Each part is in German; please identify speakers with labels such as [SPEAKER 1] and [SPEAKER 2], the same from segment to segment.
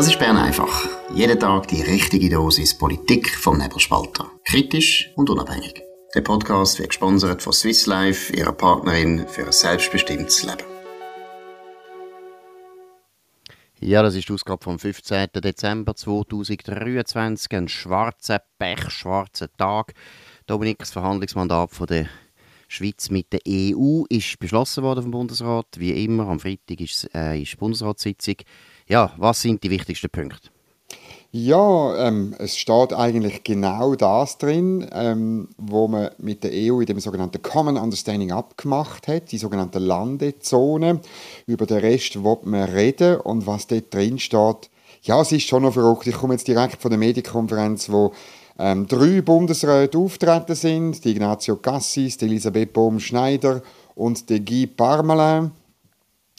[SPEAKER 1] Das ist Bern einfach. Jeden Tag die richtige Dosis Politik vom Nebelspalter. Kritisch und unabhängig. Der Podcast wird gesponsert von Swiss Life, ihrer Partnerin für ein selbstbestimmtes Leben.
[SPEAKER 2] Ja, das ist die Ausgabe vom 15. Dezember 2023. Ein schwarzer, pechschwarzer Tag. Dominik, das Verhandlungsmandat von der Schweiz mit der EU ist beschlossen worden vom Bundesrat. Wie immer, am Freitag ist, äh, ist Bundesratssitzung. Ja, was sind die wichtigsten Punkte?
[SPEAKER 3] Ja, ähm, es steht eigentlich genau das drin, ähm, wo man mit der EU in dem sogenannten Common Understanding abgemacht hat, die sogenannte Landezone. Über den Rest wird man reden und was dort drin steht, ja, es ist schon noch verrückt. Ich komme jetzt direkt von der Medienkonferenz, wo ähm, drei Bundesräte auftreten sind, die Ignazio Cassis, die Elisabeth Bohm-Schneider und die Guy Parmelin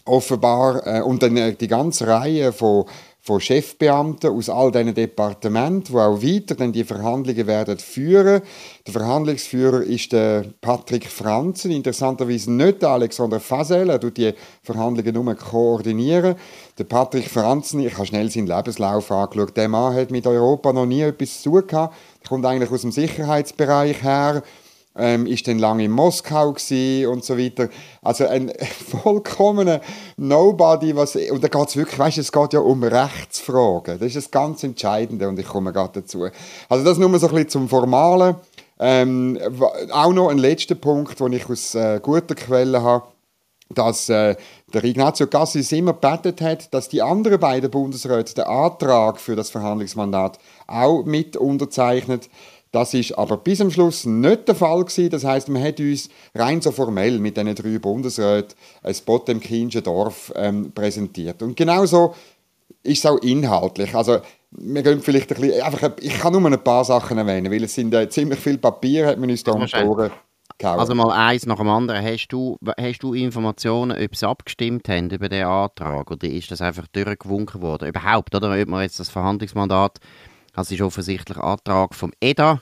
[SPEAKER 3] offenbar äh, und dann äh, die ganze Reihe von, von Chefbeamten aus all diesen Departementen, die auch weiter dann die Verhandlungen werden führen. Der Verhandlungsführer ist der Patrick Franzen, interessanterweise nicht der Alexander Fasel, er tut die Verhandlungen nur koordinieren. Der Patrick Franzen, ich habe schnell seinen Lebenslauf angeschaut, der Mann hat mit Europa noch nie etwas zu tun gehabt, er kommt eigentlich aus dem Sicherheitsbereich her, ähm, ist dann lange in Moskau und so weiter. Also ein vollkommener Nobody, was, und da geht es wirklich, weißt, es geht ja um Rechtsfragen, das ist das ganz Entscheidende und ich komme gerade dazu. Also das nur so ein bisschen zum Formalen. Ähm, auch noch ein letzter Punkt, den ich aus äh, guter Quelle habe, dass äh, der Ignazio Cassis immer gebetet hat, dass die anderen beiden Bundesräte den Antrag für das Verhandlungsmandat auch mit unterzeichnet. Das ist aber bis zum Schluss nicht der Fall gewesen. Das heißt, man hat uns rein so formell mit diesen drei Bundesräten ein Potemkinsche Dorf ähm, präsentiert. Und genauso ist es auch inhaltlich. Also wir gehen vielleicht ein bisschen, einfach, ich kann nur ein paar Sachen erwähnen, weil es sind äh, ziemlich viel Papier, hat man uns da um die Ohren
[SPEAKER 2] gehauen. Also mal eins nach dem anderen. Hast du, hast du Informationen, ob sie abgestimmt haben über den Antrag oder ist das einfach durchgewunken worden? Überhaupt, oder? Ob man jetzt das Verhandlungsmandat das ist offensichtlich ein Antrag vom EDA,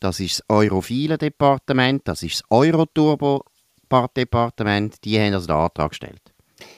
[SPEAKER 2] das ist das Europhile Departement, das ist das Euroturbo-Departement, die haben also den Antrag gestellt.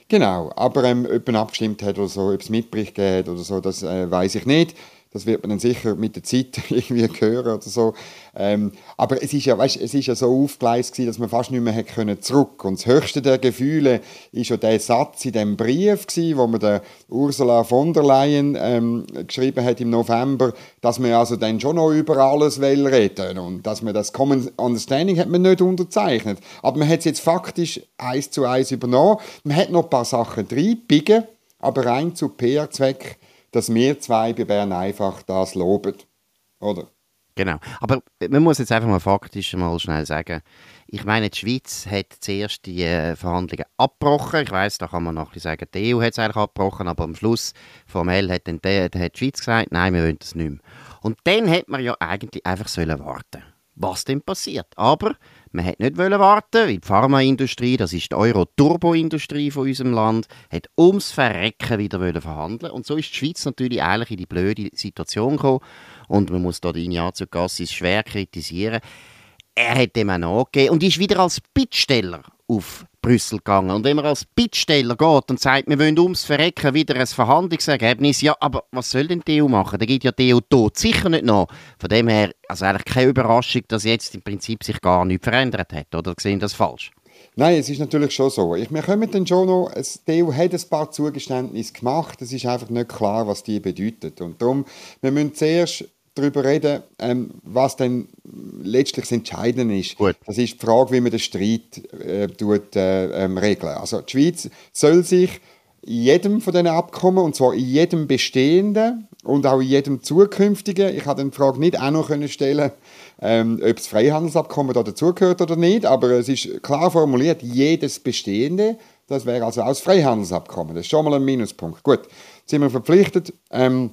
[SPEAKER 3] Genau, aber ähm, ob man abgestimmt hat oder so, ob es Mitbericht gegeben oder so, das äh, weiß ich nicht. Das wird man dann sicher mit der Zeit irgendwie hören oder so. Ähm, aber es ist ja, weißt, es ist ja so aufgeleist dass man fast nicht mehr hätte können zurück. Und das höchste der Gefühle ist ja der Satz in dem Brief gewesen, wo man der Ursula von der Leyen ähm, geschrieben hat im November, dass man also dann schon noch über alles will reden und dass man das Common Understanding hat man nicht unterzeichnet. Aber man hat es jetzt faktisch eins zu eins übernommen. Man hat noch ein paar Sachen reinbiegen, aber rein zu PR-Zweck dass wir zwei bei Bern einfach das loben. Oder?
[SPEAKER 2] Genau. Aber man muss jetzt einfach mal faktisch mal schnell sagen, ich meine, die Schweiz hat zuerst die äh, Verhandlungen abgebrochen. Ich weiß, da kann man noch sagen, die EU hat es eigentlich abgebrochen, aber am Schluss formell hat, dann die, hat die Schweiz gesagt, nein, wir wollen das nicht mehr. Und dann hätte man ja eigentlich einfach sollen warten was denn passiert. Aber man hat nicht warten, weil die Pharmaindustrie, das ist die Euro-Turbo-Industrie von unserem Land, hat ums Verrecken wieder verhandeln Und so ist die Schweiz natürlich eigentlich in die blöde Situation gekommen. Und man muss da die Ignazio Cassis schwer kritisieren. Er hat dem auch nachgegeben und ist wieder als Bittsteller auf Brüssel gegangen. Und wenn man als Bittsteller geht und sagt, wir wollen ums Verrecken wieder ein Verhandlungsergebnis, ja, aber was soll denn die EU machen? Da geht ja die EU tot sicher nicht nach. Von dem her, also eigentlich keine Überraschung, dass jetzt im Prinzip sich gar nichts verändert hat. Oder sehen das falsch?
[SPEAKER 3] Nein, es ist natürlich schon so. Ich, wir kommen dann schon noch, die EU hat ein paar Zugeständnisse gemacht, es ist einfach nicht klar, was die bedeuten. Und darum, wir müssen zuerst darüber reden, ähm, was dann letztlich das Entscheidende ist. Gut. Das ist die Frage, wie man den Streit äh, tut, äh, ähm, regeln. Also die Schweiz soll sich in jedem von diesen Abkommen, und zwar in jedem bestehenden und auch in jedem zukünftigen, ich habe die Frage nicht auch noch können stellen ähm, ob das Freihandelsabkommen da dazugehört oder nicht, aber es ist klar formuliert, jedes bestehende, das wäre also auch das Freihandelsabkommen. Das ist schon mal ein Minuspunkt. Gut, sind wir verpflichtet, ähm,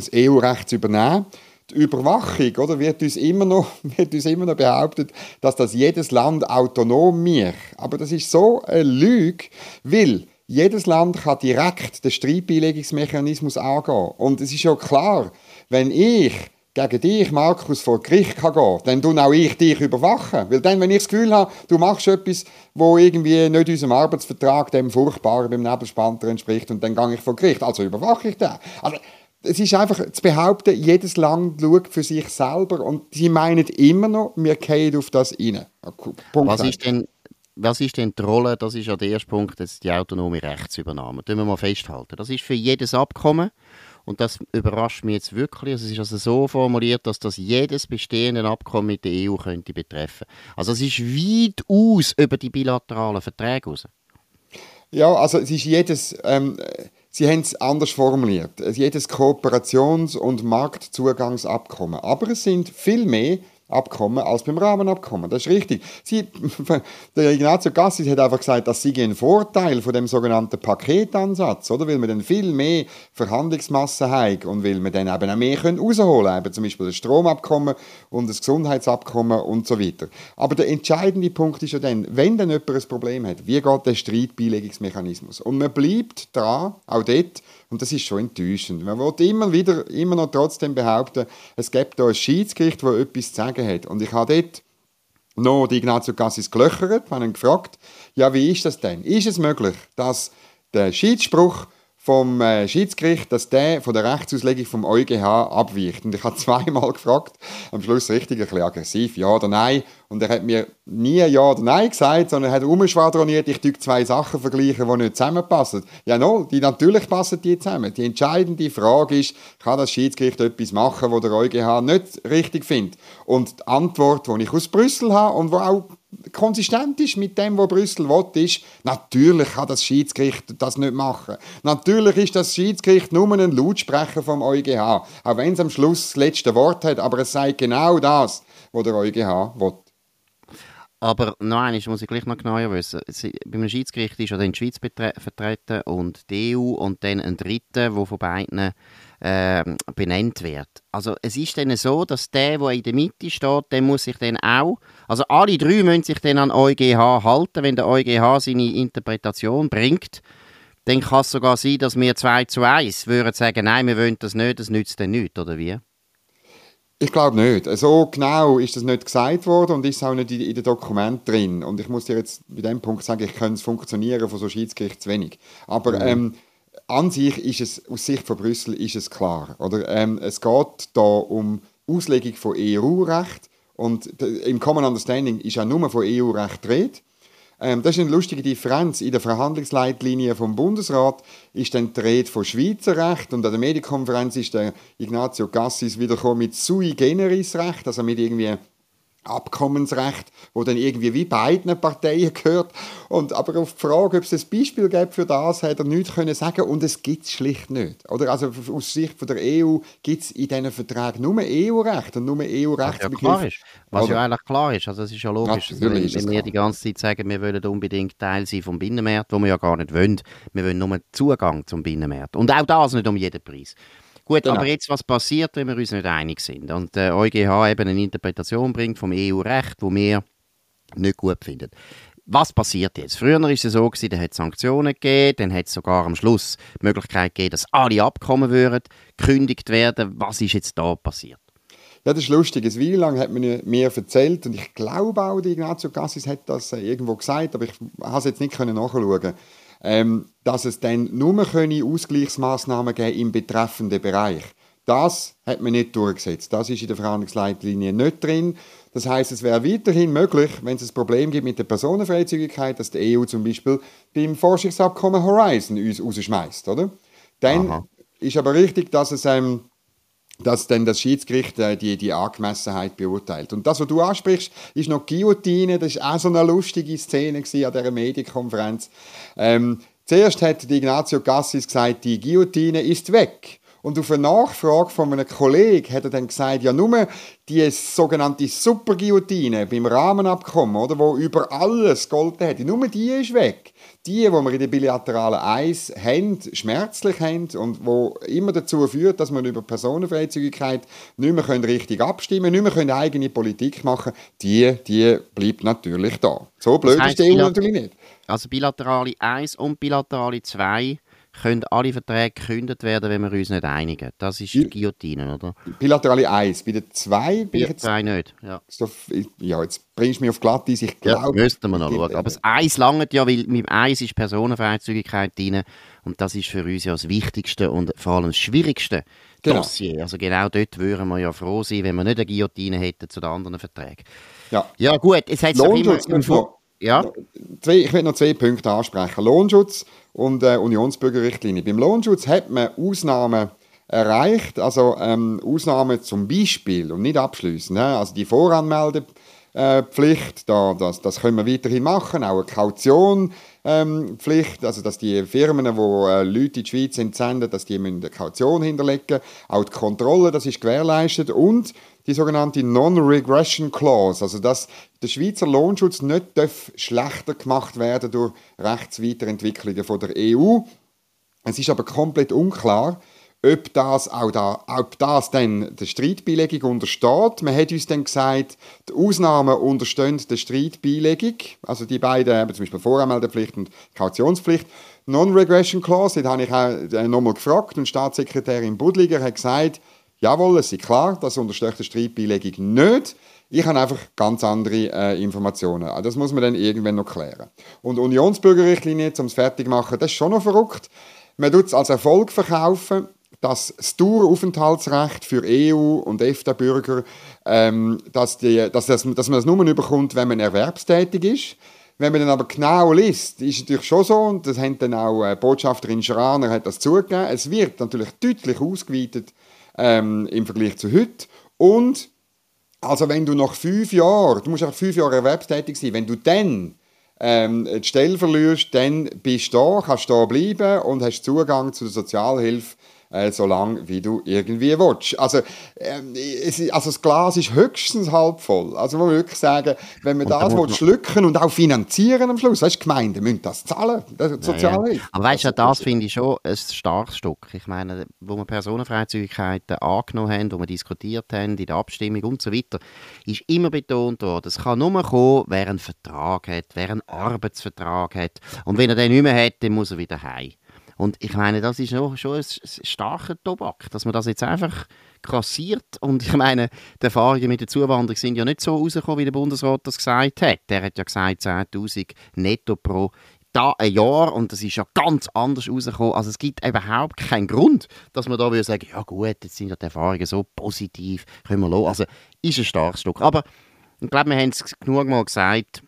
[SPEAKER 3] das EU-Recht zu übernehmen. Die Überwachung oder, wird, uns immer noch, wird uns immer noch behauptet, dass das jedes Land autonom macht. Aber das ist so eine Lüge, weil jedes Land kann direkt den Streitbeilegungsmechanismus angehen. Und es ist ja klar, wenn ich gegen dich, Markus, vor Gericht kann gehen dann tun auch ich dich überwachen. Weil dann, wenn ich das Gefühl habe, du machst etwas, wo irgendwie nicht unserem Arbeitsvertrag, dem Furchtbaren beim Nebelspalter entspricht, und dann gehe ich vor Gericht. Also überwache ich den. Also, es ist einfach zu behaupten, jedes Land schaut für sich selber und sie meinen immer noch, wir gehen auf das rein.
[SPEAKER 2] Punkt was ist denn was ist denn die Rolle, das ist ja der erste Punkt, das ist die autonome Rechtsübernahme. Das müssen wir mal festhalten. Das ist für jedes Abkommen und das überrascht mich jetzt wirklich. Also es ist also so formuliert, dass das jedes bestehende Abkommen mit der EU könnte betreffen. Also es ist weit aus über die bilateralen Verträge raus.
[SPEAKER 3] Ja, also es ist jedes, ähm, Sie haben es anders formuliert, jedes Kooperations- und Marktzugangsabkommen. Aber es sind viel mehr Abkommen als beim Rahmenabkommen. Das ist richtig. Sie, der Ignazio Gassis hat einfach gesagt, das sei ein Vorteil von dem sogenannten Paketansatz, oder? Weil man dann viel mehr Verhandlungsmasse hat und weil man dann eben auch mehr rausholen können, zum Beispiel das Stromabkommen und das Gesundheitsabkommen und so weiter. Aber der entscheidende Punkt ist ja dann, wenn dann jemand ein Problem hat, wie geht der Streitbeilegungsmechanismus? Und man bleibt dran, auch dort, und das ist schon enttäuschend. Man will immer wieder, immer noch trotzdem behaupten, es gibt da ein Schiedsgericht, das etwas zu sagen hat. Und ich habe dort noch die Ignazio Cassis gelöchert, habe ihn gefragt, ja, wie ist das denn? Ist es möglich, dass der Schiedsspruch vom äh, Schiedsgericht, dass der von der Rechtsauslegung vom EuGH abweicht. Und ich habe zweimal gefragt, am Schluss richtig ein bisschen aggressiv, ja oder nein. Und er hat mir nie Ja oder Nein gesagt, sondern er hat umschwadroniert, ich tue zwei Sachen vergleichen, die nicht zusammenpassen. Ja, no, die, natürlich passen die zusammen. Die entscheidende Frage ist, kann das Schiedsgericht etwas machen, wo der EuGH nicht richtig findet? Und die Antwort, die ich aus Brüssel habe und wo auch konsistent ist mit dem, was Brüssel will, ist, natürlich kann das Schiedsgericht das nicht machen. Natürlich ist das Schiedsgericht nur ein Lautsprecher vom EuGH, auch wenn es am Schluss das letzte Wort hat, aber es sagt genau das, was der EuGH will.
[SPEAKER 2] Aber nein, muss ich gleich noch genauer wissen. Sie, beim Schiedsgericht ist ja dann die Schweiz vertreten und die EU und dann ein Dritter, der von beiden äh, benannt wird. Also es ist dann so, dass der, der in der Mitte steht, der muss sich dann auch, also alle drei müssen sich dann an EuGH halten. Wenn der EuGH seine Interpretation bringt, dann kann es sogar sein, dass wir 2 zu 1 würden sagen, nein, wir wollen das nicht, das nützt dann nichts, oder wie?
[SPEAKER 3] Ich glaube nicht. So genau ist das nicht gesagt worden und ist auch nicht in, in den Dokumenten drin. Und ich muss dir jetzt bei dem Punkt sagen, ich kann es funktionieren von so Schiedsgericht zu wenig. Aber mhm. ähm, an sich ist es, aus Sicht von Brüssel ist es klar. Oder? Ähm, es geht da um Auslegung von EU-Recht und im Common Understanding ist ja nur von EU-Recht rede. Ähm, das ist eine lustige Differenz. In der Verhandlungsleitlinie vom Bundesrat ist dann die Rede von Schweizer Recht und an der Medienkonferenz ist der Ignazio Cassis wiederum mit sui generis Recht, also mit irgendwie Abkommensrecht, wo dann irgendwie wie beiden Parteien gehört. Und, aber auf die Frage, ob es ein Beispiel gibt für das, hat er nichts können sagen und es gibt es schlicht nicht. Oder also aus Sicht von der EU gibt es in diesen Verträgen nur EU-Recht und nur EU-Recht.
[SPEAKER 2] Ja, klar ist. Was oder? ja eigentlich klar ist, also es ist ja logisch, wenn, wenn wir die ganze Zeit sagen, wir wollen unbedingt Teil sein vom Binnenmarkt, wo wir ja gar nicht wollen. Wir wollen nur Zugang zum Binnenmarkt. Und auch das nicht um jeden Preis. Gut, genau. aber jetzt, was passiert, wenn wir uns nicht einig sind und der EuGH eben eine Interpretation bringt vom EU-Recht, wo wir nicht gut finden. Was passiert jetzt? Früher war es so, gewesen, da hat es Sanktionen gegeben, dann hat es sogar am Schluss die Möglichkeit gegeben, dass alle Abkommen würden gekündigt werden. Was ist jetzt da passiert?
[SPEAKER 3] Ja, das ist lustig. Ein Weile lang hat man mir erzählt, und ich glaube auch, die Ignazio Cassis hat das äh, irgendwo gesagt, aber ich habe es jetzt nicht nachschauen ähm, dass es dann nur können Ausgleichsmaßnahmen geben im betreffenden Bereich. Das hat man nicht durchgesetzt. Das ist in der Verhandlungsleitlinie nicht drin. Das heißt, es wäre weiterhin möglich, wenn es ein Problem gibt mit der Personenfreizügigkeit, dass die EU zum Beispiel beim Forschungsabkommen Horizon uns rausschmeißt, oder? Dann Aha. ist aber richtig, dass es ähm, dass dann das Schiedsgericht äh, die, die Angemessenheit beurteilt. Und das, was du ansprichst, ist noch Guillotine. Das ist auch so eine lustige Szene an dieser Medienkonferenz. Ähm, zuerst hat die Ignazio Cassis gesagt, die Guillotine ist weg. Und auf eine Nachfrage von einem Kollegen hat er dann gesagt, ja nur die sogenannte Superguillotine beim Rahmenabkommen, oder, wo über alles golden hat, nur die ist weg die, die wir in der bilateralen Eis haben, schmerzlich haben und wo immer dazu führt, dass wir über Personenfreizügigkeit nicht mehr richtig abstimmen können, nicht mehr eigene Politik machen können, die, die bleibt natürlich da. So blöd das heißt, ist die EU natürlich nicht.
[SPEAKER 2] Also bilaterale 1 und bilaterale 2 können alle Verträge gekündigt werden, wenn wir uns nicht einigen. Das ist die Guillotine, oder?
[SPEAKER 3] Bilaterale 1. Bei der 2 bin ich jetzt...
[SPEAKER 2] 2 nicht, ja.
[SPEAKER 3] Ja, jetzt bringst du mich auf Glatteis. Ich glaube...
[SPEAKER 2] Ja, müssten wir noch schauen. Aber das 1 langt ja, weil mit dem 1 ist Personenfreizügigkeit drin und das ist für uns ja das Wichtigste und vor allem das Schwierigste genau. Dossier. Also genau dort würden wir ja froh sein, wenn wir nicht eine Guillotine hätten zu den anderen Verträgen.
[SPEAKER 3] Ja,
[SPEAKER 2] ja gut, es hat
[SPEAKER 3] Lohnschutz immer...
[SPEAKER 2] Ja.
[SPEAKER 3] Zwei, ich will noch zwei Punkte ansprechen. Lohnschutz und äh, Unionsbürgerrichtlinie. Beim Lohnschutz hat man Ausnahmen erreicht, also ähm, Ausnahmen zum Beispiel und nicht abschließen. Ne? Also die Voranmeldepflicht, äh, da, das, das können wir weiterhin machen, auch eine Kautionpflicht, ähm, also dass die Firmen, die äh, Leute in die Schweiz entsenden, dass die eine Kaution hinterlegen auch die Kontrolle, das ist gewährleistet und die sogenannte Non-Regression Clause, also dass der Schweizer Lohnschutz nicht schlechter gemacht werden durch Rechtsweiterentwicklungen von der EU. Es ist aber komplett unklar, ob das auch da, ob das dann der Streitbeilegung untersteht. Man hat uns dann gesagt, die Ausnahmen unterstehen der Streitbeilegung, also die beiden, zum Beispiel Voranmeldepflicht und Kautionspflicht. Non-Regression Clause, da habe ich auch äh, nochmal gefragt und Staatssekretärin Budliger hat gesagt, Jawohl, es ist klar, das unterstützt die Streitbeilegung nicht. Ich habe einfach ganz andere äh, Informationen. Das muss man dann irgendwann noch klären. Und Unionsbürgerrichtlinie, um es fertig zu machen, das ist schon noch verrückt. Man tut es als Erfolg verkaufen, dass das Daueraufenthaltsrecht für EU- und EFTA-Bürger, ähm, dass, dass, dass, man das nur bekommt, wenn man erwerbstätig ist. Wenn man dann aber genau liest, ist es natürlich schon so, und das hat dann auch äh, Botschafterin Schraner hat das zugegeben, es wird natürlich deutlich ausgeweitet ähm, im Vergleich zu heute. Und also wenn du nach fünf Jahren, du musst auch fünf Jahre erwerbstätig sein, wenn du dann ähm, die Stelle verlierst, dann bist du da, kannst da bleiben und hast Zugang zu der Sozialhilfe äh, so lange wie du irgendwie willst. Also, ähm, es, also das Glas ist höchstens halb voll. Also man wirklich sagen, wenn man das will, schlucken und auch finanzieren am Schluss, weißt, Gemeinden müssen das zahlen, das Sozialhilfe. Ja, ja.
[SPEAKER 2] Aber weißt du, das, das finde ich schon ein starkes Stück. Ich meine, wo wir Personenfreizügigkeiten angenommen haben, wo wir diskutiert haben in der Abstimmung und so weiter, ist immer betont worden, es kann nur kommen, wer einen Vertrag hat, wer einen Arbeitsvertrag hat. Und wenn er den nicht mehr hat, dann muss er wieder heim. Und ich meine, das ist noch schon ein starker Tobak, dass man das jetzt einfach kassiert. Und ich meine, die Erfahrungen mit der Zuwanderung sind ja nicht so rausgekommen, wie der Bundesrat das gesagt hat. Der hat ja gesagt, 10.000 netto pro da ein Jahr und das ist ja ganz anders rausgekommen. Also es gibt überhaupt keinen Grund, dass man da würde sagen, ja gut, jetzt sind ja die Erfahrungen so positiv, können wir los. Also ist ein starkes Stück. Aber ich glaube, wir haben es genug mal gesagt,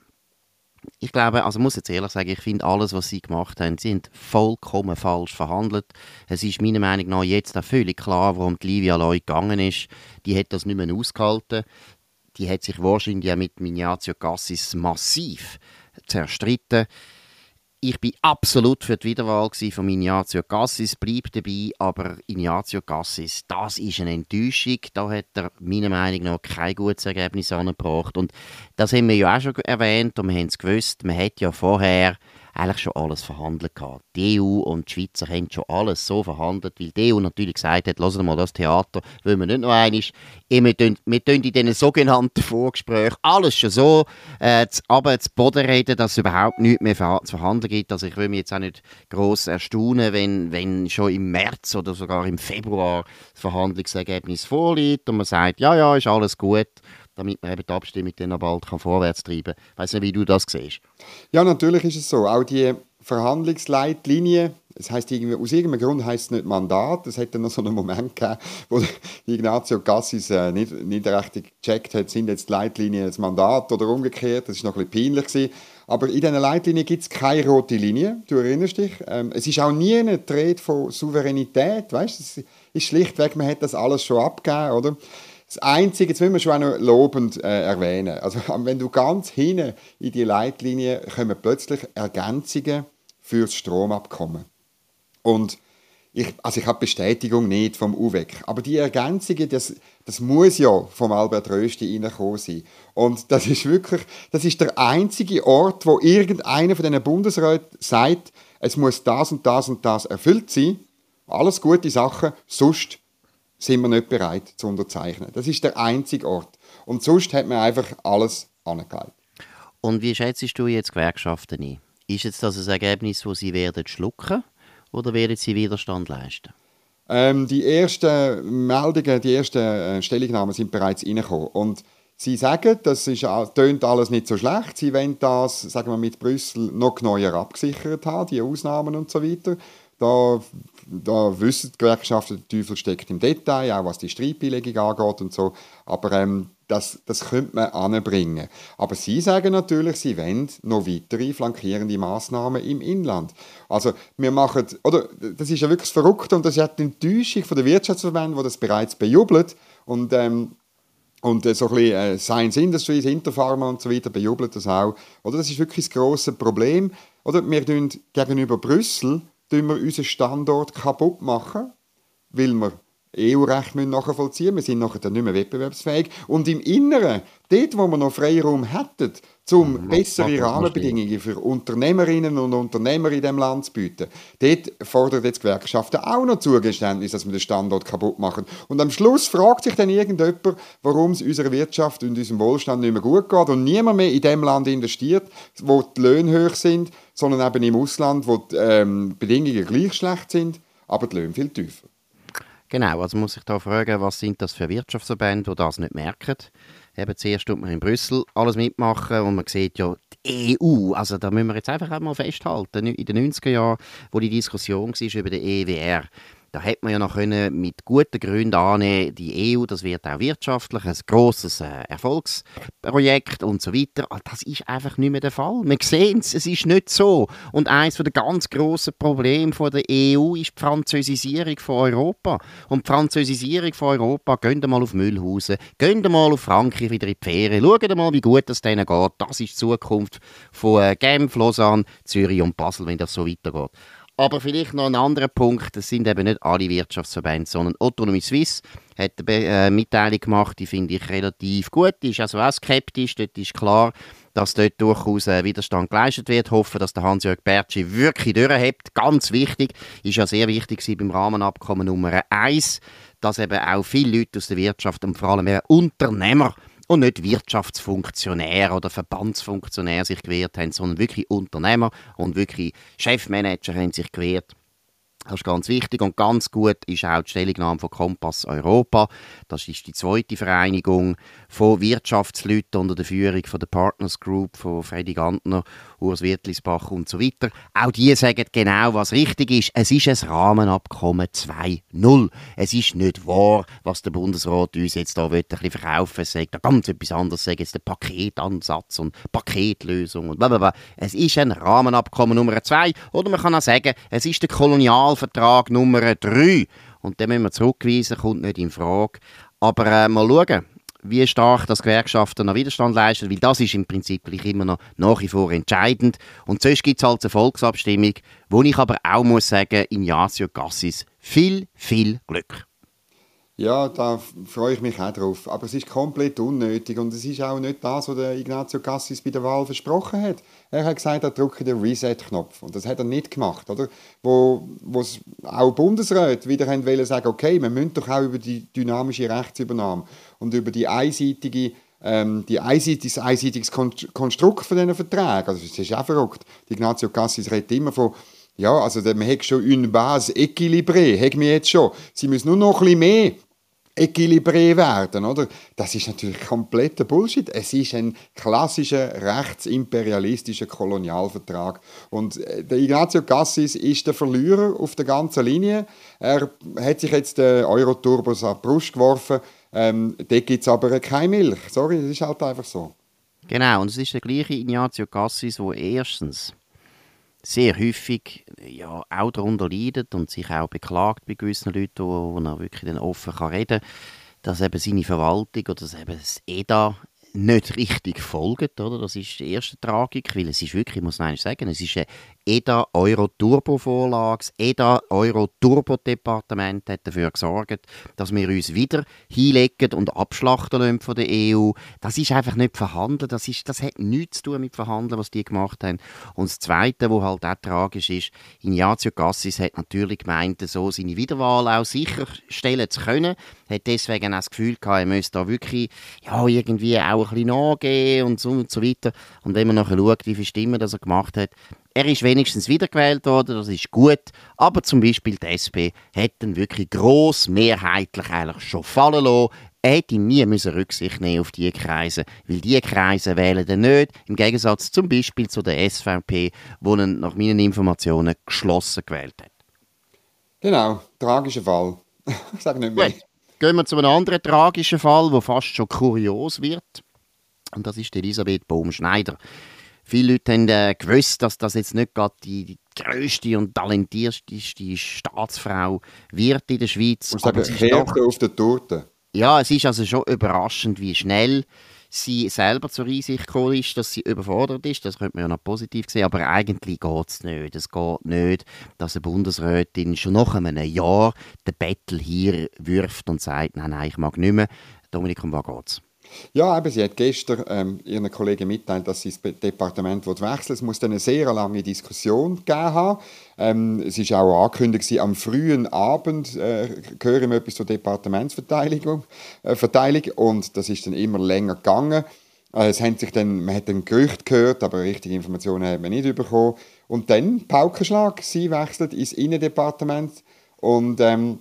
[SPEAKER 2] ich glaube, also muss jetzt ehrlich sagen, ich finde alles, was sie gemacht haben, haben vollkommen falsch verhandelt. Es ist meiner Meinung nach jetzt auch völlig klar, warum die Livia Loy gegangen ist. Die hat das nicht mehr ausgehalten. Die hat sich wahrscheinlich auch mit Miniatio Cassis massiv zerstritten. Ich bin absolut für die Wiederwahl von Ignazio Cassis, bleibt dabei, aber Ignazio Cassis, das ist eine Enttäuschung. Da hat er meiner Meinung nach kein gutes Ergebnis angebracht. Und das haben wir ja auch schon erwähnt und wir haben es gewusst, man hat ja vorher eigentlich schon alles verhandelt gehabt. Die EU und die Schweizer haben schon alles so verhandelt, weil die EU natürlich gesagt hat, lassen mal das Theater, wollen wir nicht noch einmal. Wir tun, wir tun in diesen sogenannten Vorgesprächen alles schon so äh, aber zu Boden reden, dass es überhaupt nichts mehr zu verhandeln gibt. Also ich will mich jetzt auch nicht gross erstaunen, wenn, wenn schon im März oder sogar im Februar das Verhandlungsergebnis vorliegt und man sagt, ja, ja, ist alles gut damit man eben die Abstimmung dann bald kann vorwärts treiben kann. Ich weiss nicht, wie du das siehst.
[SPEAKER 3] Ja, natürlich ist es so. Auch die Verhandlungsleitlinie, das heißt irgendwie, aus irgendeinem Grund heißt es nicht Mandat. Es hätte noch so einen Moment gegeben, wo Ignazio Cassis äh, nicht, nicht recht gecheckt hat, sind jetzt die Leitlinien das Mandat oder umgekehrt. Das ist noch ein bisschen peinlich gewesen. Aber in dieser Leitlinie gibt es keine rote Linie. Du erinnerst dich. Ähm, es ist auch nie eine Rede von Souveränität. Weißt? Es ist schlichtweg, man hat das alles schon abgegeben, oder? Das Einzige, jetzt müssen wir schon noch lobend äh, erwähnen, also wenn du ganz hinten in die Leitlinie kommen plötzlich Ergänzungen für das Stromabkommen. Und ich, also ich habe Bestätigung nicht vom UWEC, aber die Ergänzungen, das, das muss ja vom Albert Rösti reinkommen sein. Und das ist wirklich, das ist der einzige Ort, wo irgendeiner von diesen Bundesräten sagt, es muss das und das und das erfüllt sein. Alles gute Sachen, sonst sind wir nicht bereit zu unterzeichnen. Das ist der einzige Ort. Und sonst hat man einfach alles angelegt.
[SPEAKER 2] Und wie schätzt du jetzt Gewerkschaften ein? Ist jetzt das ein Ergebnis, das sie werden schlucken oder werden Sie Widerstand leisten?
[SPEAKER 3] Ähm, die ersten Meldungen, die ersten äh, Stellungnahmen sind bereits reingekommen. Und Sie sagen, das ist, tönt alles nicht so schlecht. Sie wollen das, sagen wir, mit Brüssel noch neuer abgesichert haben, die Ausnahmen und so weiter. Da, da wissen die Gewerkschaften, der Teufel steckt im Detail, auch was die Streitbeilegung angeht und so. Aber ähm, das, das könnte man anbringen. Aber Sie sagen natürlich, Sie wollen noch weitere flankierende Massnahmen im Inland. Also wir machen, oder das ist ja wirklich verrückt und das ja die Enttäuschung von der Wirtschaftsverbände, die das bereits bejubelt und ähm, und äh, so ein bisschen äh, Science Industries, Interpharma und so weiter bejubelt das auch. Oder das ist wirklich das grosse Problem. Oder wir tun gegenüber Brüssel tun wir unseren Standort kaputt machen, weil wir EU-Recht nachvollziehen müssen. Wir sind nachher dann nicht mehr wettbewerbsfähig. Und im Inneren, dort, wo wir noch Freiraum hätten, um mhm. bessere Rahmenbedingungen für Unternehmerinnen und Unternehmer in diesem Land zu bieten, dort fordern jetzt Gewerkschaften auch noch Zugeständnis, dass wir den Standort kaputt machen. Und am Schluss fragt sich dann irgendjemand, warum es unserer Wirtschaft und unserem Wohlstand nicht mehr gut geht und niemand mehr in dem Land investiert, wo die Löhne hoch sind, sondern eben im Ausland, wo die ähm, Bedingungen gleich schlecht sind, aber die Löhne viel tiefer.
[SPEAKER 2] Genau, also muss ich da fragen, was sind das für Wirtschaftsverbände, die das nicht merken? Eben zuerst tut man in Brüssel alles mitmachen und man sieht ja die EU, also da müssen wir jetzt einfach mal festhalten, in den 90er Jahren, wo die Diskussion war über den EWR, da hätte man ja noch können mit guten Gründen annehmen, die EU, das wird auch wirtschaftlich ein grosses äh, Erfolgsprojekt und so weiter. Aber ah, das ist einfach nicht mehr der Fall. Wir sehen es, es ist nicht so. Und eines der ganz grossen Probleme der EU ist die Französisierung von Europa. Und die Französisierung von Europa, gehen mal auf Müllhausen, gehen mal auf Frankreich wieder in die Ferien, schauen mal, wie gut es denen geht. Das ist die Zukunft von äh, Genf, Lausanne, Zürich und Basel, wenn das so weitergeht. Aber vielleicht noch ein anderer Punkt, das sind eben nicht alle Wirtschaftsverbände, sondern Autonomie Suisse hat eine äh, Mitteilung gemacht, die finde ich relativ gut, die ist also auch skeptisch, dort ist klar, dass dort durchaus äh, Widerstand geleistet wird. Ich hoffe, dass der Hans-Jörg Bertschi wirklich durchhebt. Ganz wichtig, ist ja sehr wichtig beim Rahmenabkommen Nummer 1, dass eben auch viele Leute aus der Wirtschaft und vor allem Unternehmer und nicht Wirtschaftsfunktionär oder Verbandsfunktionär sich gewehrt haben, sondern wirklich Unternehmer und wirklich Chefmanager haben sich gewehrt. Das ist ganz wichtig und ganz gut ist auch die Stellungnahme von Kompass Europa. Das ist die zweite Vereinigung von Wirtschaftsleuten unter der Führung von der Partners Group von Freddy Gantner, Urs Wirtlisbach und so weiter. Auch die sagen genau, was richtig ist. Es ist ein Rahmenabkommen 2.0. Es ist nicht wahr, was der Bundesrat uns jetzt da ein bisschen verkaufen will. sagt ganz etwas anderes, sagt jetzt der Paketansatz und Paketlösung und blablabla. Es ist ein Rahmenabkommen Nummer 2 oder man kann auch sagen, es ist der Kolonial Koalitionsvertrag Nummer 3. Und den müssen wir zurückweisen, kommt nicht in Frage. Aber äh, mal schauen, wie stark das Gewerkschaften noch Widerstand leisten, weil das ist im Prinzip immer noch nach wie vor entscheidend. Und sonst gibt es halt eine Volksabstimmung, wo ich aber auch muss sagen, Ignazio Cassis viel, viel Glück.
[SPEAKER 3] Ja, da freue ich mich auch drauf. Aber es ist komplett unnötig und es ist auch nicht das, was der Ignazio Cassis bei der Wahl versprochen hat. Er hat gesagt, er drücke den Reset-Knopf und das hat er nicht gemacht, oder? Wo es auch Bundesräte wieder haben wollen sagen, okay, wir müssen doch auch über die dynamische Rechtsübernahme und über die einseitige ähm, die einseitiges, einseitiges Konstrukt von diesen Verträgen. Also das ist auch verrückt. Die Ignazio Cassis redet immer von ja, also man hat schon une base équilibrée, hat wir jetzt schon. Sie müssen nur noch ein bisschen mehr Equilibré werden, oder? Das ist natürlich kompletter Bullshit. Es ist ein klassischer rechtsimperialistischer Kolonialvertrag. Und äh, der Ignazio Cassis ist der Verlierer auf der ganzen Linie. Er hat sich jetzt den Euroturbos an die Brust geworfen. Ähm, dort gibt es aber keine Milch. Sorry, das ist halt einfach so.
[SPEAKER 2] Genau, und es ist der gleiche Ignazio Cassis, der erstens sehr häufig ja, auch darunter leidet und sich auch beklagt bei gewissen Leuten, wo, wo er wirklich dann offen kann reden kann, dass eben seine Verwaltung oder dass eben das EDA nicht richtig folgt, oder? Das ist die erste Tragik, weil es ist wirklich, ich muss man sagen, es ist eine EDA Euro Turbo Vorlage, EDA Euro Turbo Departement hat dafür gesorgt, dass wir uns wieder hinlegen und abschlachten lassen von der EU. Das ist einfach nicht verhandeln, das, ist, das hat nichts zu tun mit Verhandeln, was die gemacht haben. Und das Zweite, was halt auch tragisch ist, Ignazio Cassis hat natürlich gemeint, so seine Wiederwahl auch sicherstellen zu können, hat deswegen auch das Gefühl gehabt, er müsste da wirklich ja, irgendwie auch ein bisschen nachgeben und so und so weiter. Und wenn man nachher schaut, wie viele Stimmen das er gemacht hat, er ist wenigstens wiedergewählt worden, das ist gut, aber zum Beispiel die SP hat dann wirklich gross mehrheitlich eigentlich schon fallen lassen. Er hätte nie müssen Rücksicht nehmen auf diese Kreise, weil diese Kreise wählen dann nicht, im Gegensatz zum Beispiel zu der SVP, wo ihn nach meinen Informationen geschlossen gewählt hat.
[SPEAKER 3] Genau, tragischer Fall. ich sage nicht mehr. Gut.
[SPEAKER 2] Gehen wir zu einem anderen tragischen Fall, der fast schon kurios wird. Und das ist Elisabeth Baumschneider. Viele Leute haben äh, gewusst, dass das jetzt nicht gerade die, die grösste und talentierteste Staatsfrau wird in der Schweiz.
[SPEAKER 3] Und sagen, Herde auf der Torte.
[SPEAKER 2] Ja, es ist also schon überraschend, wie schnell sie selber zur Einsicht gekommen ist, dass sie überfordert ist. Das könnte man ja noch positiv sehen, aber eigentlich geht es nicht. Es geht nicht, dass eine Bundesrätin schon nach einem Jahr den Bettel hier wirft und sagt, nein, nein, ich mag nicht mehr. Dominik, um was geht's?
[SPEAKER 3] Ja, eben, sie hat gestern ähm, ihren Kollegen mitteilt, dass sie das Departement wechseln. Es muss eine sehr lange Diskussion haben. Ähm, es ist auch angekündigt, am frühen Abend äh, hören wir etwas zur Departementsverteilung äh, Verteilung, und das ist dann immer länger gegangen. Äh, es haben sich dann, man hat ein Gerücht gehört, aber richtige Informationen hat man nicht bekommen. Und dann Paukenschlag, sie wechselt ins Innendepartement und ähm,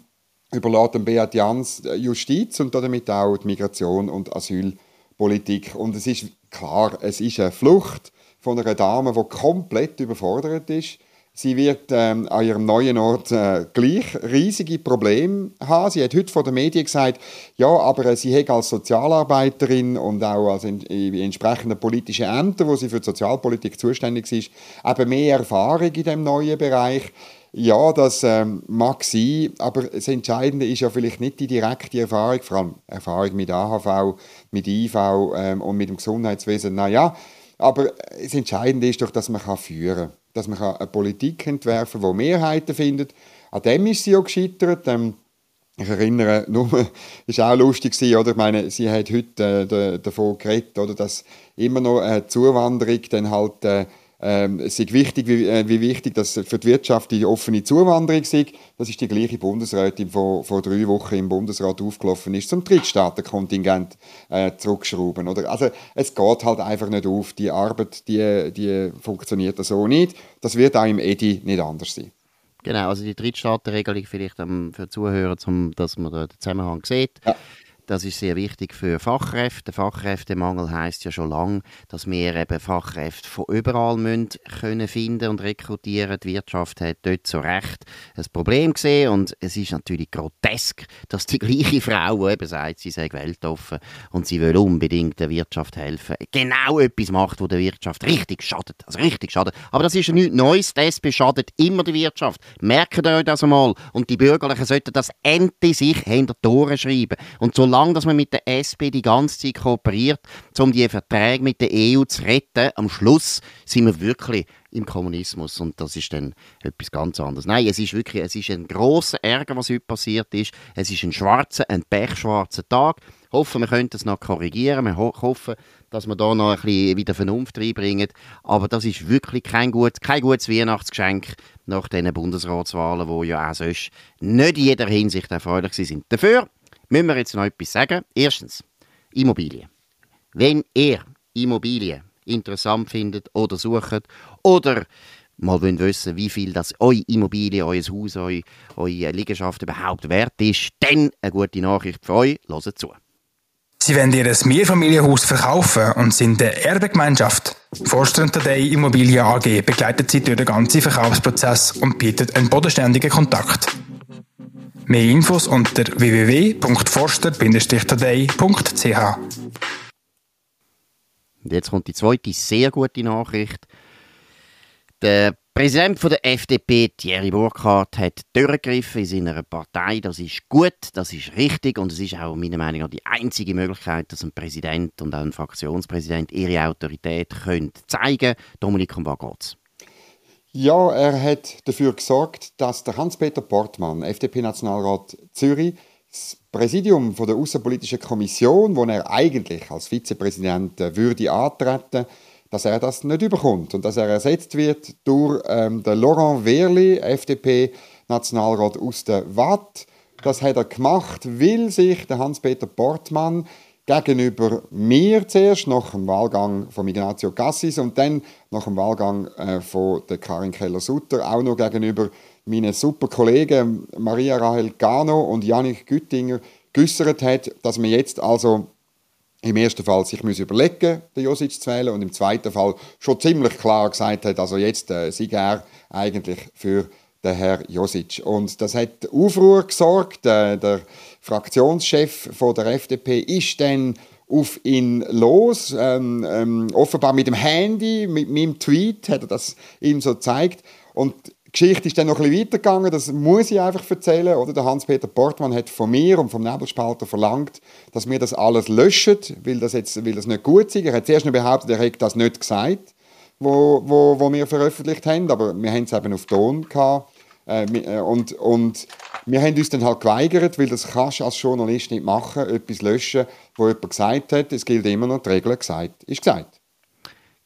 [SPEAKER 3] überlässt dem Beat Jans Justiz und damit auch die Migration und Asylpolitik. Und es ist klar, es ist eine Flucht von einer Dame, die komplett überfordert ist. Sie wird ähm, an ihrem neuen Ort äh, gleich riesige Probleme haben. Sie hat heute vor den Medien gesagt, ja, aber äh, sie hat als Sozialarbeiterin und auch als in, in entsprechenden politischen Ämtern, wo sie für die Sozialpolitik zuständig ist, eben mehr Erfahrung in dem neuen Bereich. Ja, das ähm, mag sein, aber das Entscheidende ist ja vielleicht nicht die direkte Erfahrung, vor allem Erfahrung mit AHV, mit IV ähm, und mit dem Gesundheitswesen. Naja, aber das Entscheidende ist doch, dass man kann führen kann, dass man kann eine Politik entwerfen kann, die Mehrheiten findet. An dem ist sie auch gescheitert. Ähm, ich erinnere nur, es war auch lustig, oder? Ich meine, sie hat heute äh, davon geredet, oder, dass immer noch eine Zuwanderung dann halt äh, ähm, es ist wichtig, wie, äh, wie, wichtig das für die Wirtschaft die offene Zuwanderung ist. Das ist die gleiche Bundesrätin, die vor, vor drei Wochen im Bundesrat aufgelaufen ist, zum Drittstaatenkontingent äh, zurückschrauben. Oder? Also es geht halt einfach nicht auf. Die Arbeit, die, die funktioniert so nicht. Das wird auch im EDI nicht anders sein.
[SPEAKER 2] Genau, also die Drittstaatenregelung vielleicht ähm, für Zuhörer, zum, dass man den Zusammenhang sieht. Ja. Das ist sehr wichtig für Fachkräfte. Fachkräftemangel heißt ja schon lange, dass wir eben Fachkräfte von überall müssen können finden und rekrutieren. Die Wirtschaft hat dort so recht ein Problem gesehen und es ist natürlich grotesk, dass die gleiche Frau, die eben sagt, sie sei weltoffen und sie will unbedingt der Wirtschaft helfen, genau etwas macht, wo der Wirtschaft richtig schadet. Also richtig schadet. Aber das ist ja nichts Neues. Die SP schadet immer der Wirtschaft. Merkt euch das einmal. Und die Bürgerlichen sollten das endlich sich hinter Tore schreiben. Und so solange dass man mit der SP die ganze Zeit kooperiert, um die Verträge mit der EU zu retten, am Schluss sind wir wirklich im Kommunismus und das ist dann etwas ganz anderes. Nein, es ist wirklich, es ist ein großer Ärger, was heute passiert ist. Es ist ein schwarzer, ein pechschwarzer Tag. Ich hoffe, wir können das noch korrigieren. Wir ho hoffen, dass wir da noch ein bisschen wieder Vernunft reinbringen. Aber das ist wirklich kein, gut, kein gutes Weihnachtsgeschenk nach diesen Bundesratswahlen, wo ja auch sonst nicht in jeder Hinsicht erfreulich sind. Dafür müssen wir jetzt noch etwas sagen. Erstens, Immobilien. Wenn ihr Immobilien interessant findet oder sucht oder mal wollt wissen, wie viel das eure Immobilie, euer Haus, eure, eure Liegenschaft überhaupt wert ist, dann eine gute Nachricht für euch. Hört zu.
[SPEAKER 4] Sie wollen ihr Mehrfamilienhaus verkaufen und sind der Erbegemeinschaft. Forster Tadei Immobilien AG begleitet Sie durch den ganzen Verkaufsprozess und bietet einen bodenständigen Kontakt. Mehr Infos unter www.forster-tadei.ch.
[SPEAKER 2] Und jetzt kommt die zweite sehr gute Nachricht. Der Präsident der FDP, Thierry Burkhardt, hat durchgegriffen in seiner Partei. Das ist gut, das ist richtig und es ist auch meiner Meinung nach die einzige Möglichkeit, dass ein Präsident und auch ein Fraktionspräsident ihre Autorität können zeigen können. Dominik, um was geht's?
[SPEAKER 3] Ja, er hat dafür gesorgt, dass der Hans-Peter Portmann, FDP-Nationalrat Zürich, das Präsidium von der Außenpolitischen Kommission, wo er eigentlich als Vizepräsident würde antreten, dass er das nicht überkommt und dass er ersetzt wird durch ähm, den Laurent Wehrli, FDP-Nationalrat aus der Watt. Das hat er gemacht, weil sich der Hans-Peter Portmann gegenüber mir zuerst, nach dem Wahlgang von Ignazio Cassis und dann nach dem Wahlgang äh, von der Karin Keller-Sutter auch noch gegenüber meinen super Kollegen Maria Rahel Gano und Janik Güttinger geäußert hat, dass man jetzt also im ersten Fall sich muss überlegen den Josic zu wählen und im zweiten Fall schon ziemlich klar gesagt hat, also jetzt äh, sei er eigentlich für den Herr Josic. Und das hat Aufruhr gesorgt. Äh, der Fraktionschef von der FDP ist dann auf ihn los, ähm, ähm, offenbar mit dem Handy, mit meinem Tweet hat er das ihm so gezeigt. Und die Geschichte ist dann noch ein bisschen weitergegangen, das muss ich einfach erzählen. Oder? Der Hans-Peter Portmann hat von mir und vom Nebelspalter verlangt, dass wir das alles löschen, weil das, jetzt, weil das nicht gut ist. Er hat zuerst noch behauptet, er hätte das nicht gesagt, wo, wo, wo wir veröffentlicht haben, aber wir haben es eben auf Ton gehabt. Äh, äh, und, und wir haben uns dann halt geweigert, weil das kannst du als Journalist nicht machen, etwas löschen, wo jemand gesagt hat, es gilt immer noch, die Regel gesagt ist gesagt.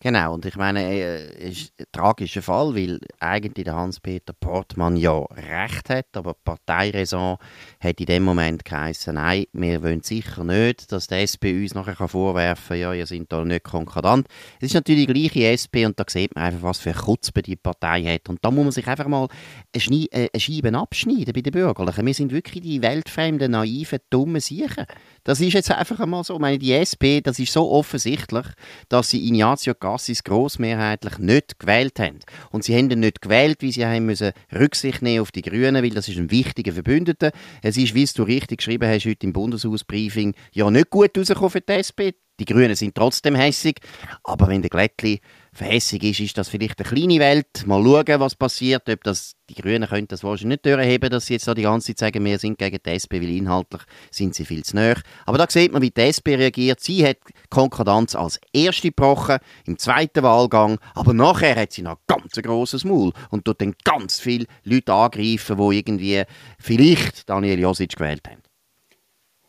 [SPEAKER 2] Genau, und ich meine, es äh, ist ein tragischer Fall, weil eigentlich der Hans-Peter Portmann ja recht hat, aber die Parteiräson hat in dem Moment geheißen, nein, wir wollen sicher nicht, dass die SP uns nachher vorwerfen kann, ja, ihr seid da nicht konkordant. Es ist natürlich die gleiche SP und da sieht man einfach, was für Kutzbe die Partei hat. Und da muss man sich einfach mal eine, eine Scheibe abschneiden bei den Bürgerlichen. Wir sind wirklich die weltfremden, naiven, dummen Siechen. Das ist jetzt einfach einmal so. Ich meine, die SP, das ist so offensichtlich, dass sie Ignazio Cassis grossmehrheitlich nicht gewählt haben. Und sie haben ihn nicht gewählt, weil sie haben müssen Rücksicht nehmen auf die Grünen, weil das ist ein wichtiger Verbündeter. Es ist, wie du richtig geschrieben hast heute im Bundeshausbriefing, ja nicht gut rausgekommen für die SP. Die Grünen sind trotzdem hässig, aber wenn der Glättli verhässig ist, ist das vielleicht eine kleine Welt. Mal schauen, was passiert. Ob das, die Grünen können das wahrscheinlich nicht durchheben, dass sie jetzt da die ganze Zeit sagen, wir sind gegen die SP, weil inhaltlich sind sie viel zu nahe. Aber da sieht man, wie die SP reagiert. Sie hat Konkordanz als erste gebrochen, im zweiten Wahlgang, aber nachher hat sie noch ganz ein grosses Maul und tut dann ganz viele Leute angreifen, die irgendwie vielleicht Daniel Josic gewählt haben.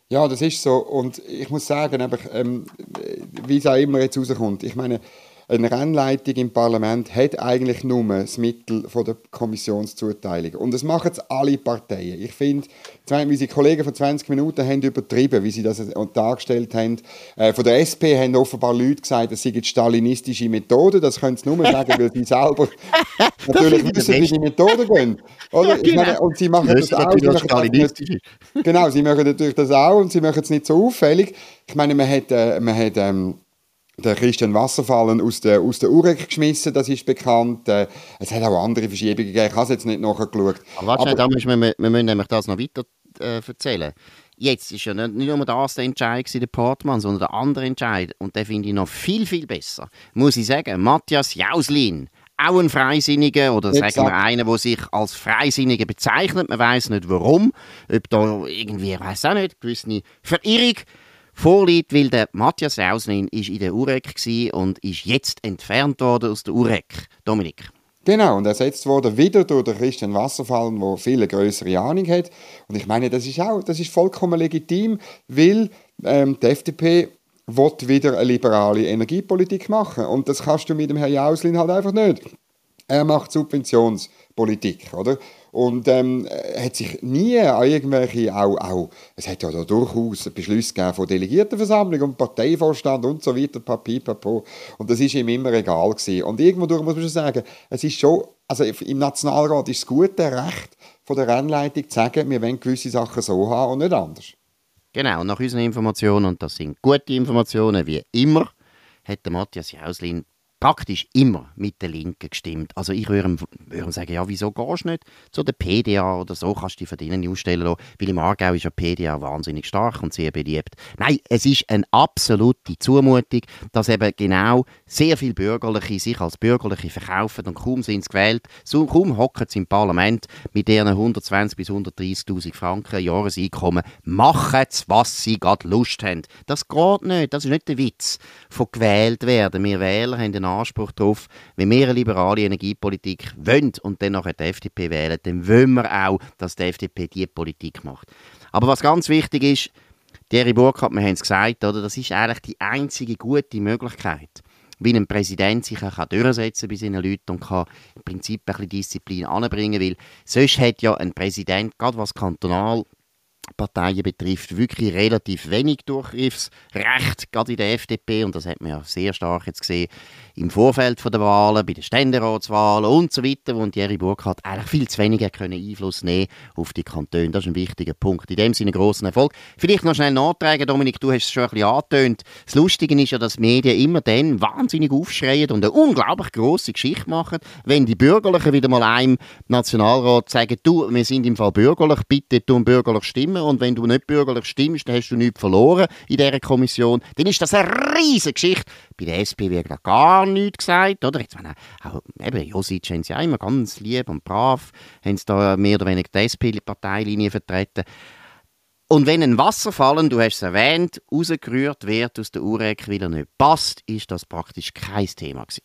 [SPEAKER 3] Ja, das ist so. Und ich muss sagen, einfach, ähm, wie es auch immer jetzt rauskommt, ich meine, eine Rennleitung im Parlament hat eigentlich nur das Mittel von der Kommissionszuteilung. Und das machen es alle Parteien. Ich finde, unsere Kollegen von 20 Minuten haben übertrieben, wie sie das dargestellt haben. Äh, von der SP haben offenbar Leute gesagt, das sei eine stalinistische Methode. Das können sie nur sagen, weil sie selber natürlich wissen, wie die Methoden gehen. Oder? Ja, genau. meine, und sie machen das, das auch. Sie nicht, genau, sie machen natürlich das auch und sie machen es nicht so auffällig. Ich meine, man hat, äh, man hat ähm, der Christian Wasserfallen aus der, aus der UREC geschmissen, das ist bekannt. Äh, es hat auch andere Verschiebungen gegeben, ich habe es jetzt nicht nachgeschaut.
[SPEAKER 2] Aber warte, Aber, müssen wir, wir müssen nämlich das noch weiter äh, erzählen. Jetzt ist ja nicht, nicht nur das der Entscheid der Portmann, sondern der andere Entscheid. Und den finde ich noch viel, viel besser. Muss ich sagen, Matthias Jauslin, auch ein Freisinniger oder Exakt. sagen wir einer, der sich als Freisinniger bezeichnet. Man weiß nicht warum. Ob da irgendwie, ich weiß auch nicht, gewisse Verirrung vorliegt, weil der Matthias Rauslin ist in der UREC und ist jetzt entfernt worden aus der UREC. Dominik.
[SPEAKER 3] Genau, und ersetzt wurde wieder durch den Christian Wasserfallen, der viel größere Ahnung hat. Und ich meine, das ist auch, das ist vollkommen legitim, weil ähm, die FDP will wieder eine liberale Energiepolitik machen. Und das kannst du mit dem Herrn Jauslin halt einfach nicht. Er macht Subventionspolitik, oder? Und ähm, hat sich nie an irgendwelche, auch, auch, es hat ja da durchaus Beschlüsse gegeben von Delegiertenversammlung und Parteivorstand und so weiter, papi, papo. Und das ist ihm immer egal gewesen. Und irgendwo durch muss man schon sagen, es ist schon, also im Nationalrat ist es gute Recht von der Rennleitung zu sagen, wir wollen gewisse Sachen so haben und nicht anders.
[SPEAKER 2] Genau, nach unseren Informationen, und das sind gute Informationen, wie immer, hat Matthias Jauslin praktisch immer mit der Linken gestimmt. Also ich würde ihm, sagen, ja, wieso gehst du nicht zu der PDA oder so, kannst du dich von denen ausstellen lassen, weil im Aargau ist ja PDA wahnsinnig stark und sehr beliebt. Nein, es ist eine absolute Zumutung, dass eben genau sehr viele Bürgerliche sich als Bürgerliche verkaufen und kaum sind sie gewählt, so kaum hocken sie im Parlament mit deren 120 bis 130'000 Franken Jahreseinkommen, machen sie, was sie gerade Lust haben. Das geht nicht, das ist nicht der Witz von gewählt werden. Wir Wähler haben den Anspruch darauf, wenn wir eine liberale Energiepolitik wollen und dann nachher die FDP wählen, dann wollen wir auch, dass die FDP diese Politik macht. Aber was ganz wichtig ist, Thierry Burkhardt, wir haben es gesagt, oder, das ist eigentlich die einzige gute Möglichkeit, wie ein Präsident sich auch durchsetzen bei seinen Leuten und kann im Prinzip ein bisschen Disziplin anbringen, weil sonst hat ja ein Präsident, gerade was kantonal Parteien betrifft, wirklich relativ wenig Durchgriffsrecht, gerade in der FDP. Und das hat man ja sehr stark jetzt gesehen im Vorfeld der Wahlen, bei den Ständeratswahlen und so weiter, wo Thierry Burkhardt eigentlich viel zu wenig können Einfluss nehmen auf die Kantone. Das ist ein wichtiger Punkt. In dem Sinne großen Erfolg. Vielleicht noch schnell nachtragen, Dominik, du hast es schon ein bisschen angetönt. Das Lustige ist ja, dass Medien immer dann wahnsinnig aufschreien und eine unglaublich große Geschichte machen, wenn die Bürgerlichen wieder mal einem Nationalrat sagen, du, wir sind im Fall bürgerlich, bitte tun bürgerlich stimmen und wenn du nicht bürgerlich stimmst, dann hast du nichts verloren in dieser Kommission. Dann ist das eine riesige Geschichte. Bei der SP wird gar nichts gesagt, oder? Jetzt, meine, auch, eben, Josic haben sie ja immer ganz lieb und brav, haben sie da mehr oder weniger die SP-Parteilinie vertreten. Und wenn ein Wasserfallen, du hast es erwähnt, rausgerührt wird aus der Urek, er nicht passt, ist das praktisch kein Thema gewesen.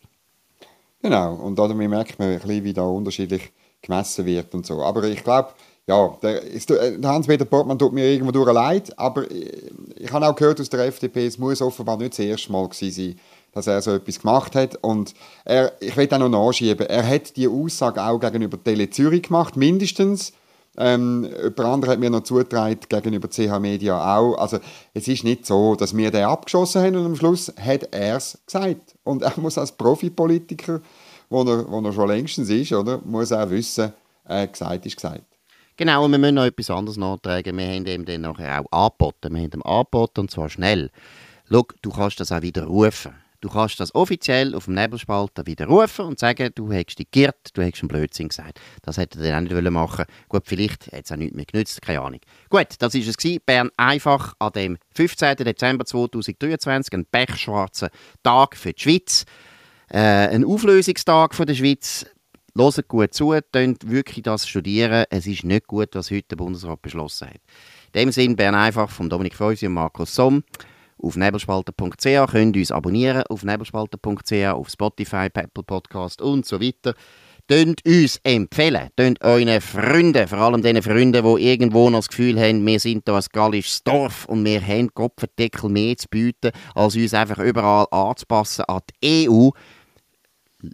[SPEAKER 3] Genau, und damit merkt man ein bisschen, wie da unterschiedlich gemessen wird und so. Aber ich glaube, ja, der, der Hans-Peter Portmann tut mir irgendwo durch leid, aber ich habe auch gehört aus der FDP, es muss offenbar nicht das erste Mal gewesen sein, dass er so etwas gemacht hat. Und er, ich will auch noch nachschieben, er hat die Aussage auch gegenüber Tele Zürich gemacht, mindestens. Ähm, jemand anderes hat mir noch zugetragen, gegenüber CH Media auch. Also es ist nicht so, dass wir den abgeschossen haben und am Schluss hat er es gesagt. Und er muss als Profipolitiker, wo er, wo er schon längstens ist, oder, muss er wissen, äh, gesagt ist gesagt.
[SPEAKER 2] Genau, und wir müssen noch etwas anderes nachtragen. Wir haben ihm dann nachher auch angeboten. Wir haben ihm angeboten, und zwar schnell. Schau, du kannst das auch wieder rufen. Du kannst das offiziell auf dem Nebelspalter widerrufen und sagen, du hättest dich geirrt, du hättest einen Blödsinn gesagt. Das hätte er dann auch nicht machen Gut, vielleicht hätte es auch nichts mehr genützt, keine Ahnung. Gut, das war es gewesen. Bern einfach an dem 15. Dezember 2023, ein pechschwarzer Tag für die Schweiz. Äh, ein Auflösungstag für die Schweiz. Hört gut zu, könnt wirklich das studieren. Es ist nicht gut, was heute der Bundesrat beschlossen hat. In dem Sinne, Bern einfach von Dominik Feusi und Markus Somm auf nebelspalter.ch, könnt uns abonnieren auf nebelspalter.ch, auf Spotify, Apple Podcast und so weiter. Tönt uns empfehlen, tönt euren Freunden, vor allem den Freunden, die irgendwo noch das Gefühl haben, wir sind hier ein gallisches Dorf und wir haben Kopfendeckel mehr zu bieten, als uns einfach überall anzupassen an die EU.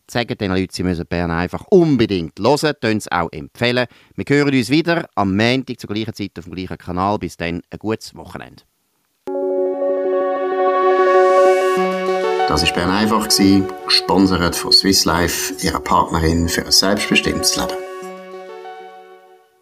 [SPEAKER 2] Sagen den Leuten, sie müssen Bern einfach unbedingt hören, tönt es auch empfehlen. Wir hören uns wieder am Montag zur gleichen Zeit auf dem gleichen Kanal. Bis dann, ein gutes Wochenende.
[SPEAKER 1] Das war Bern einfach, gesponsert von Swiss Life, ihrer Partnerin für ein selbstbestimmtes Leben.